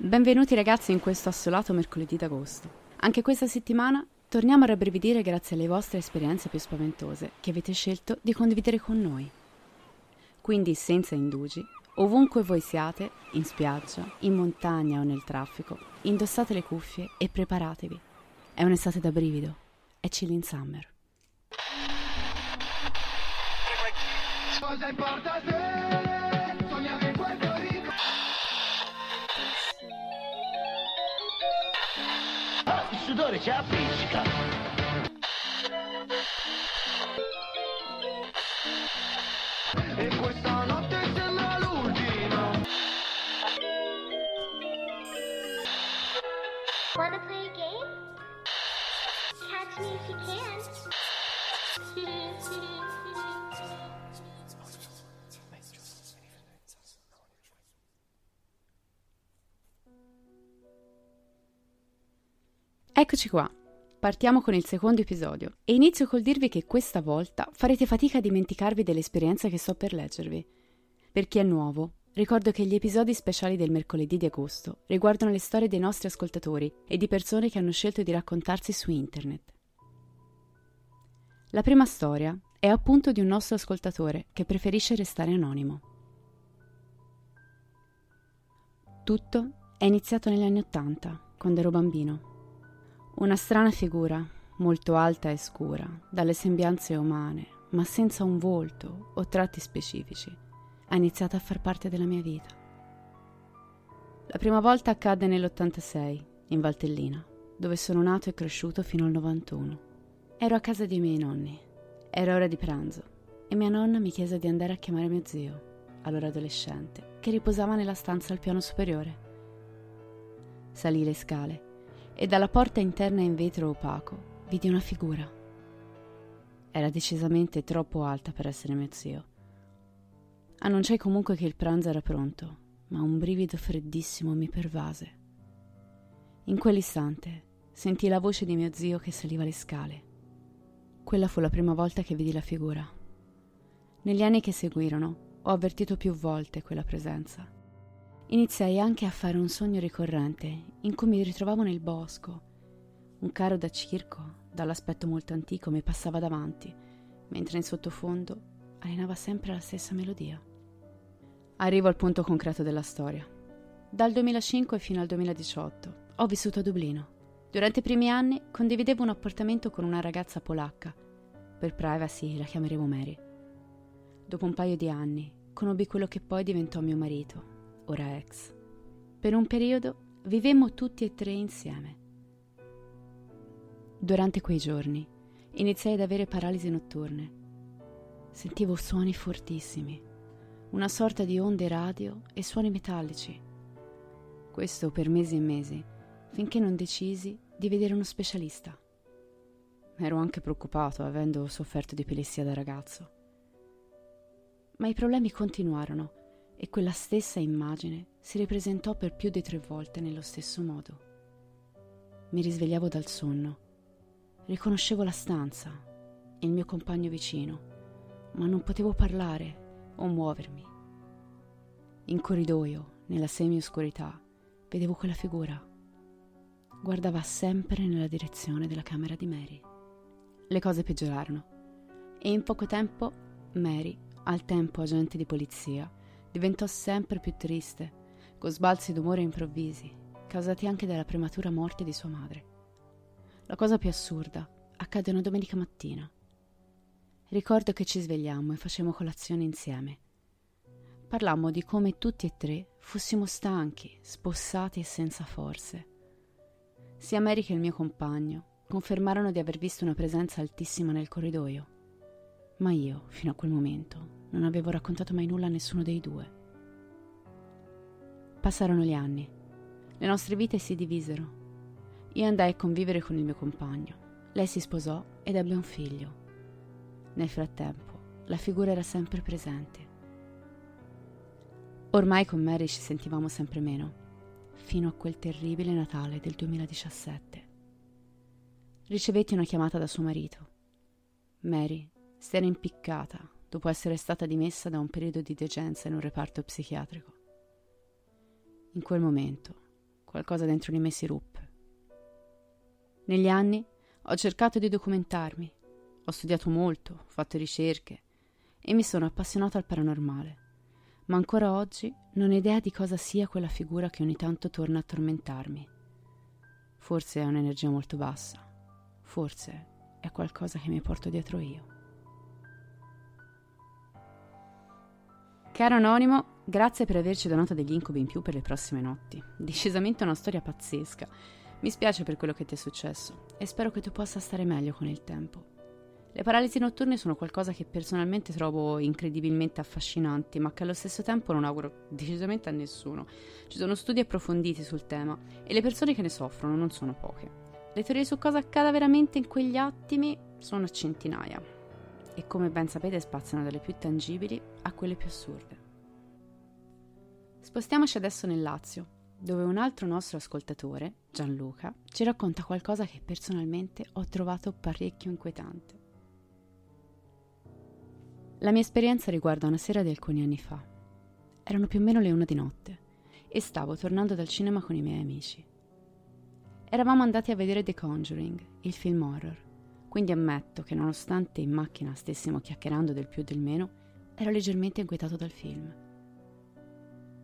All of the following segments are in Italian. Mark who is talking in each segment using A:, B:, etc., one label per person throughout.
A: Benvenuti ragazzi in questo assolato mercoledì d'agosto. Anche questa settimana torniamo a rabbrividire grazie alle vostre esperienze più spaventose che avete scelto di condividere con noi. Quindi senza indugi, ovunque voi siate, in spiaggia, in montagna o nel traffico, indossate le cuffie e preparatevi. È un'estate da brivido, è chilling summer.
B: Cosa importa a?
C: Ah, il
A: Eccoci qua. Partiamo con il secondo episodio e inizio col dirvi che questa volta farete fatica a dimenticarvi dell'esperienza che sto per leggervi. Per chi è nuovo, ricordo che gli episodi speciali del mercoledì di agosto riguardano le storie dei nostri ascoltatori e di persone che hanno scelto di raccontarsi su internet. La prima storia è appunto di un nostro ascoltatore che preferisce restare anonimo. Tutto è iniziato negli anni Ottanta, quando ero bambino. Una strana figura, molto alta e scura, dalle sembianze umane, ma senza un volto o tratti specifici, ha iniziato a far parte della mia vita. La prima volta accadde nell'86, in Valtellina, dove sono nato e cresciuto fino al 91. Ero a casa dei miei nonni. Era ora di pranzo e mia nonna mi chiese di andare a chiamare mio zio, allora adolescente, che riposava nella stanza al piano superiore. Salì le scale e dalla porta interna in vetro opaco vidi una figura. Era decisamente troppo alta per essere mio zio. Annunciai comunque che il pranzo era pronto, ma un brivido freddissimo mi pervase. In quell'istante sentii la voce di mio zio che saliva le scale. Quella fu la prima volta che vidi la figura. Negli anni che seguirono ho avvertito più volte quella presenza. Iniziai anche a fare un sogno ricorrente in cui mi ritrovavo nel bosco. Un carro da circo, dall'aspetto molto antico, mi passava davanti, mentre in sottofondo allenava sempre la stessa melodia. Arrivo al punto concreto della storia. Dal 2005 fino al 2018 ho vissuto a Dublino. Durante i primi anni condividevo un appartamento con una ragazza polacca. Per privacy la chiameremo Mary. Dopo un paio di anni conobbi quello che poi diventò mio marito, ora ex. Per un periodo vivemmo tutti e tre insieme. Durante quei giorni iniziai ad avere paralisi notturne. Sentivo suoni fortissimi, una sorta di onde radio e suoni metallici. Questo per mesi e mesi, finché non decisi di vedere uno specialista. Ero anche preoccupato, avendo sofferto di epilessia da ragazzo. Ma i problemi continuarono e quella stessa immagine si ripresentò per più di tre volte nello stesso modo. Mi risvegliavo dal sonno, riconoscevo la stanza, il mio compagno vicino, ma non potevo parlare o muovermi. In corridoio, nella semi-oscurità, vedevo quella figura. Guardava sempre nella direzione della camera di Mary. Le cose peggiorarono e in poco tempo Mary, al tempo agente di polizia, diventò sempre più triste, con sbalzi d'umore improvvisi, causati anche dalla prematura morte di sua madre. La cosa più assurda accadde una domenica mattina. Ricordo che ci svegliammo e facemmo colazione insieme. Parlammo di come tutti e tre fossimo stanchi, spossati e senza forze. Sia Mary che il mio compagno confermarono di aver visto una presenza altissima nel corridoio, ma io, fino a quel momento, non avevo raccontato mai nulla a nessuno dei due. Passarono gli anni. Le nostre vite si divisero. Io andai a convivere con il mio compagno. Lei si sposò ed ebbe un figlio. Nel frattempo, la figura era sempre presente. Ormai con Mary ci sentivamo sempre meno, fino a quel terribile Natale del 2017. Ricevetti una chiamata da suo marito. Mary si era impiccata dopo essere stata dimessa da un periodo di degenza in un reparto psichiatrico. In quel momento qualcosa dentro di me si ruppe. Negli anni ho cercato di documentarmi, ho studiato molto, ho fatto ricerche e mi sono appassionato al paranormale ma ancora oggi non ho idea di cosa sia quella figura che ogni tanto torna a tormentarmi. Forse è un'energia molto bassa, forse è qualcosa che mi porto dietro io. Caro Anonimo, grazie per averci donato degli incubi in più per le prossime notti. Decisamente una storia pazzesca. Mi spiace per quello che ti è successo e spero che tu possa stare meglio con il tempo. Le paralisi notturne sono qualcosa che personalmente trovo incredibilmente affascinanti, ma che allo stesso tempo non auguro decisamente a nessuno. Ci sono studi approfonditi sul tema e le persone che ne soffrono non sono poche. Le teorie su cosa accada veramente in quegli attimi sono a centinaia e come ben sapete spaziano dalle più tangibili a quelle più assurde. Spostiamoci adesso nel Lazio, dove un altro nostro ascoltatore, Gianluca, ci racconta qualcosa che personalmente ho trovato parecchio inquietante. La mia esperienza riguarda una sera di alcuni anni fa. Erano più o meno le una di notte e stavo tornando dal cinema con i miei amici. Eravamo andati a vedere The Conjuring, il film horror, quindi ammetto che nonostante in macchina stessimo chiacchierando del più e del meno, ero leggermente inquietato dal film.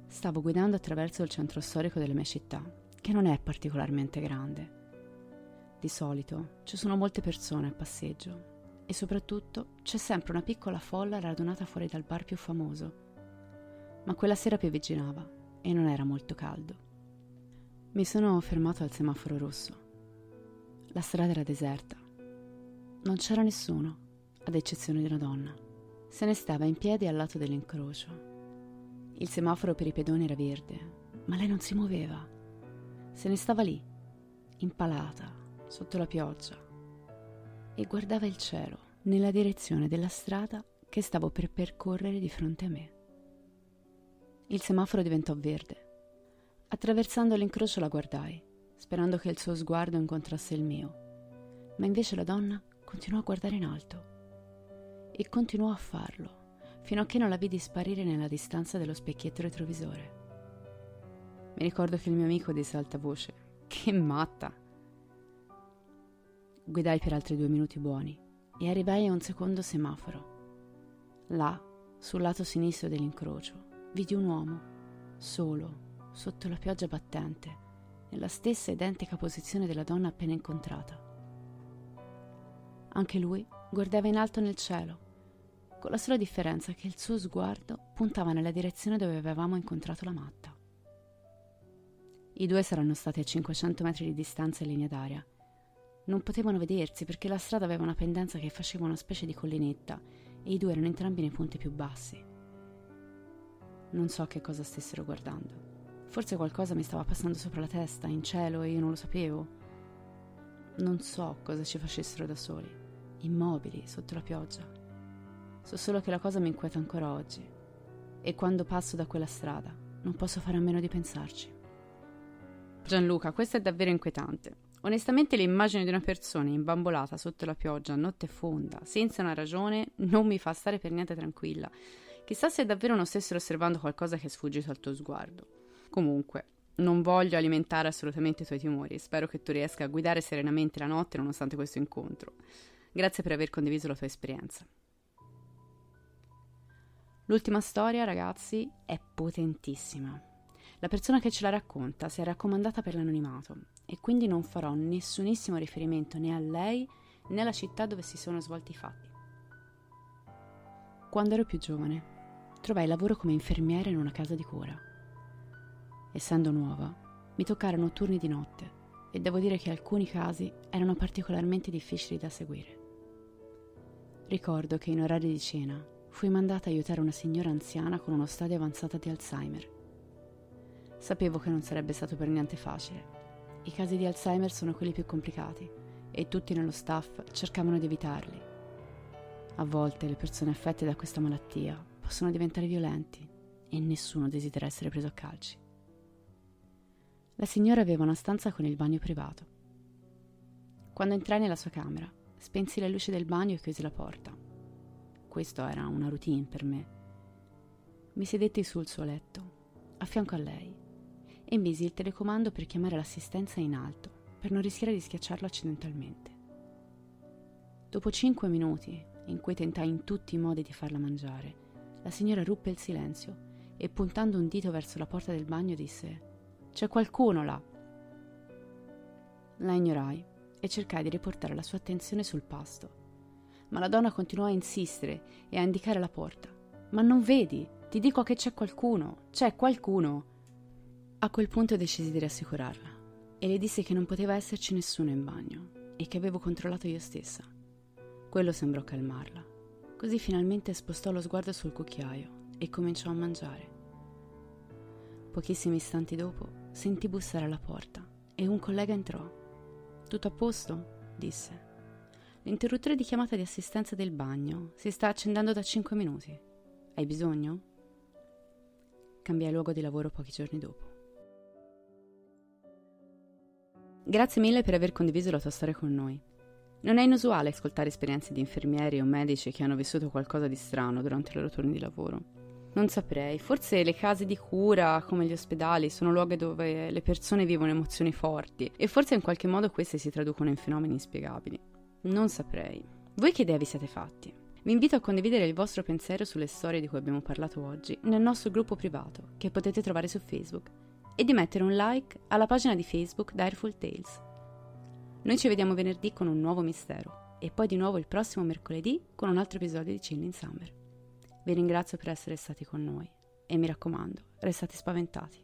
A: Stavo guidando attraverso il centro storico della mia città, che non è particolarmente grande. Di solito ci sono molte persone a passeggio e soprattutto c'è sempre una piccola folla radunata fuori dal bar più famoso. Ma quella sera piovigginava e non era molto caldo. Mi sono fermato al semaforo rosso. La strada era deserta. Non c'era nessuno, ad eccezione di una donna. Se ne stava in piedi al lato dell'incrocio. Il semaforo per i pedoni era verde, ma lei non si muoveva. Se ne stava lì, impalata, sotto la pioggia, e guardava il cielo nella direzione della strada che stavo per percorrere di fronte a me. Il semaforo diventò verde. Attraversando l'incrocio la guardai, sperando che il suo sguardo incontrasse il mio, ma invece la donna continuò a guardare in alto e continuò a farlo fino a che non la vidi sparire nella distanza dello specchietto retrovisore. Mi ricordo che il mio amico disse alta voce: Che matta! Guidai per altri due minuti buoni e arrivai a un secondo semaforo. Là, sul lato sinistro dell'incrocio, vidi un uomo, solo, sotto la pioggia battente, nella stessa identica posizione della donna appena incontrata. Anche lui guardava in alto nel cielo, con la sola differenza che il suo sguardo puntava nella direzione dove avevamo incontrato la matta. I due saranno stati a 500 metri di distanza in linea d'aria non potevano vedersi perché la strada aveva una pendenza che faceva una specie di collinetta e i due erano entrambi nei punti più bassi. Non so che cosa stessero guardando. Forse qualcosa mi stava passando sopra la testa, in cielo, e io non lo sapevo. Non so cosa ci facessero da soli, immobili, sotto la pioggia. So solo che la cosa mi inquieta ancora oggi. E quando passo da quella strada, non posso fare a meno di pensarci. Gianluca, questo è davvero inquietante. Onestamente l'immagine di una persona imbambolata sotto la pioggia a notte fonda, senza una ragione, non mi fa stare per niente tranquilla. Chissà se davvero non stessero osservando qualcosa che è sfuggito al tuo sguardo. Comunque, non voglio alimentare assolutamente i tuoi timori, spero che tu riesca a guidare serenamente la notte nonostante questo incontro. Grazie per aver condiviso la tua esperienza. L'ultima storia, ragazzi, è potentissima. La persona che ce la racconta si è raccomandata per l'anonimato e quindi non farò nessunissimo riferimento né a lei né alla città dove si sono svolti i fatti. Quando ero più giovane, trovai lavoro come infermiera in una casa di cura. Essendo nuova, mi toccarono turni di notte e devo dire che alcuni casi erano particolarmente difficili da seguire. Ricordo che in orario di cena fui mandata a aiutare una signora anziana con uno stadio avanzato di Alzheimer Sapevo che non sarebbe stato per niente facile. I casi di Alzheimer sono quelli più complicati e tutti nello staff cercavano di evitarli. A volte le persone affette da questa malattia possono diventare violenti e nessuno desidera essere preso a calci. La signora aveva una stanza con il bagno privato. Quando entrai nella sua camera, spensi le luci del bagno e chiusi la porta. Questo era una routine per me. Mi sedetti sul suo letto, a fianco a lei, e misi il telecomando per chiamare l'assistenza in alto, per non rischiare di schiacciarlo accidentalmente. Dopo cinque minuti, in cui tentai in tutti i modi di farla mangiare, la signora ruppe il silenzio e puntando un dito verso la porta del bagno disse c'è qualcuno là. La ignorai e cercai di riportare la sua attenzione sul pasto. Ma la donna continuò a insistere e a indicare la porta. Ma non vedi? Ti dico che c'è qualcuno. C'è qualcuno. A quel punto decisi di rassicurarla e le dissi che non poteva esserci nessuno in bagno e che avevo controllato io stessa. Quello sembrò calmarla. Così finalmente spostò lo sguardo sul cucchiaio e cominciò a mangiare. Pochissimi istanti dopo sentì bussare alla porta e un collega entrò. Tutto a posto? disse. L'interruttore di chiamata di assistenza del bagno si sta accendendo da cinque minuti. Hai bisogno? Cambiai luogo di lavoro pochi giorni dopo. Grazie mille per aver condiviso la tua storia con noi. Non è inusuale ascoltare esperienze di infermieri o medici che hanno vissuto qualcosa di strano durante i loro turni di lavoro. Non saprei, forse le case di cura, come gli ospedali, sono luoghi dove le persone vivono emozioni forti e forse in qualche modo queste si traducono in fenomeni inspiegabili. Non saprei. Voi che idea vi siete fatti? Vi invito a condividere il vostro pensiero sulle storie di cui abbiamo parlato oggi nel nostro gruppo privato, che potete trovare su Facebook, e di mettere un like alla pagina di Facebook Direful Tales. Noi ci vediamo venerdì con un nuovo mistero e poi di nuovo il prossimo mercoledì con un altro episodio di Chill in Summer. Vi ringrazio per essere stati con noi e mi raccomando, restate spaventati.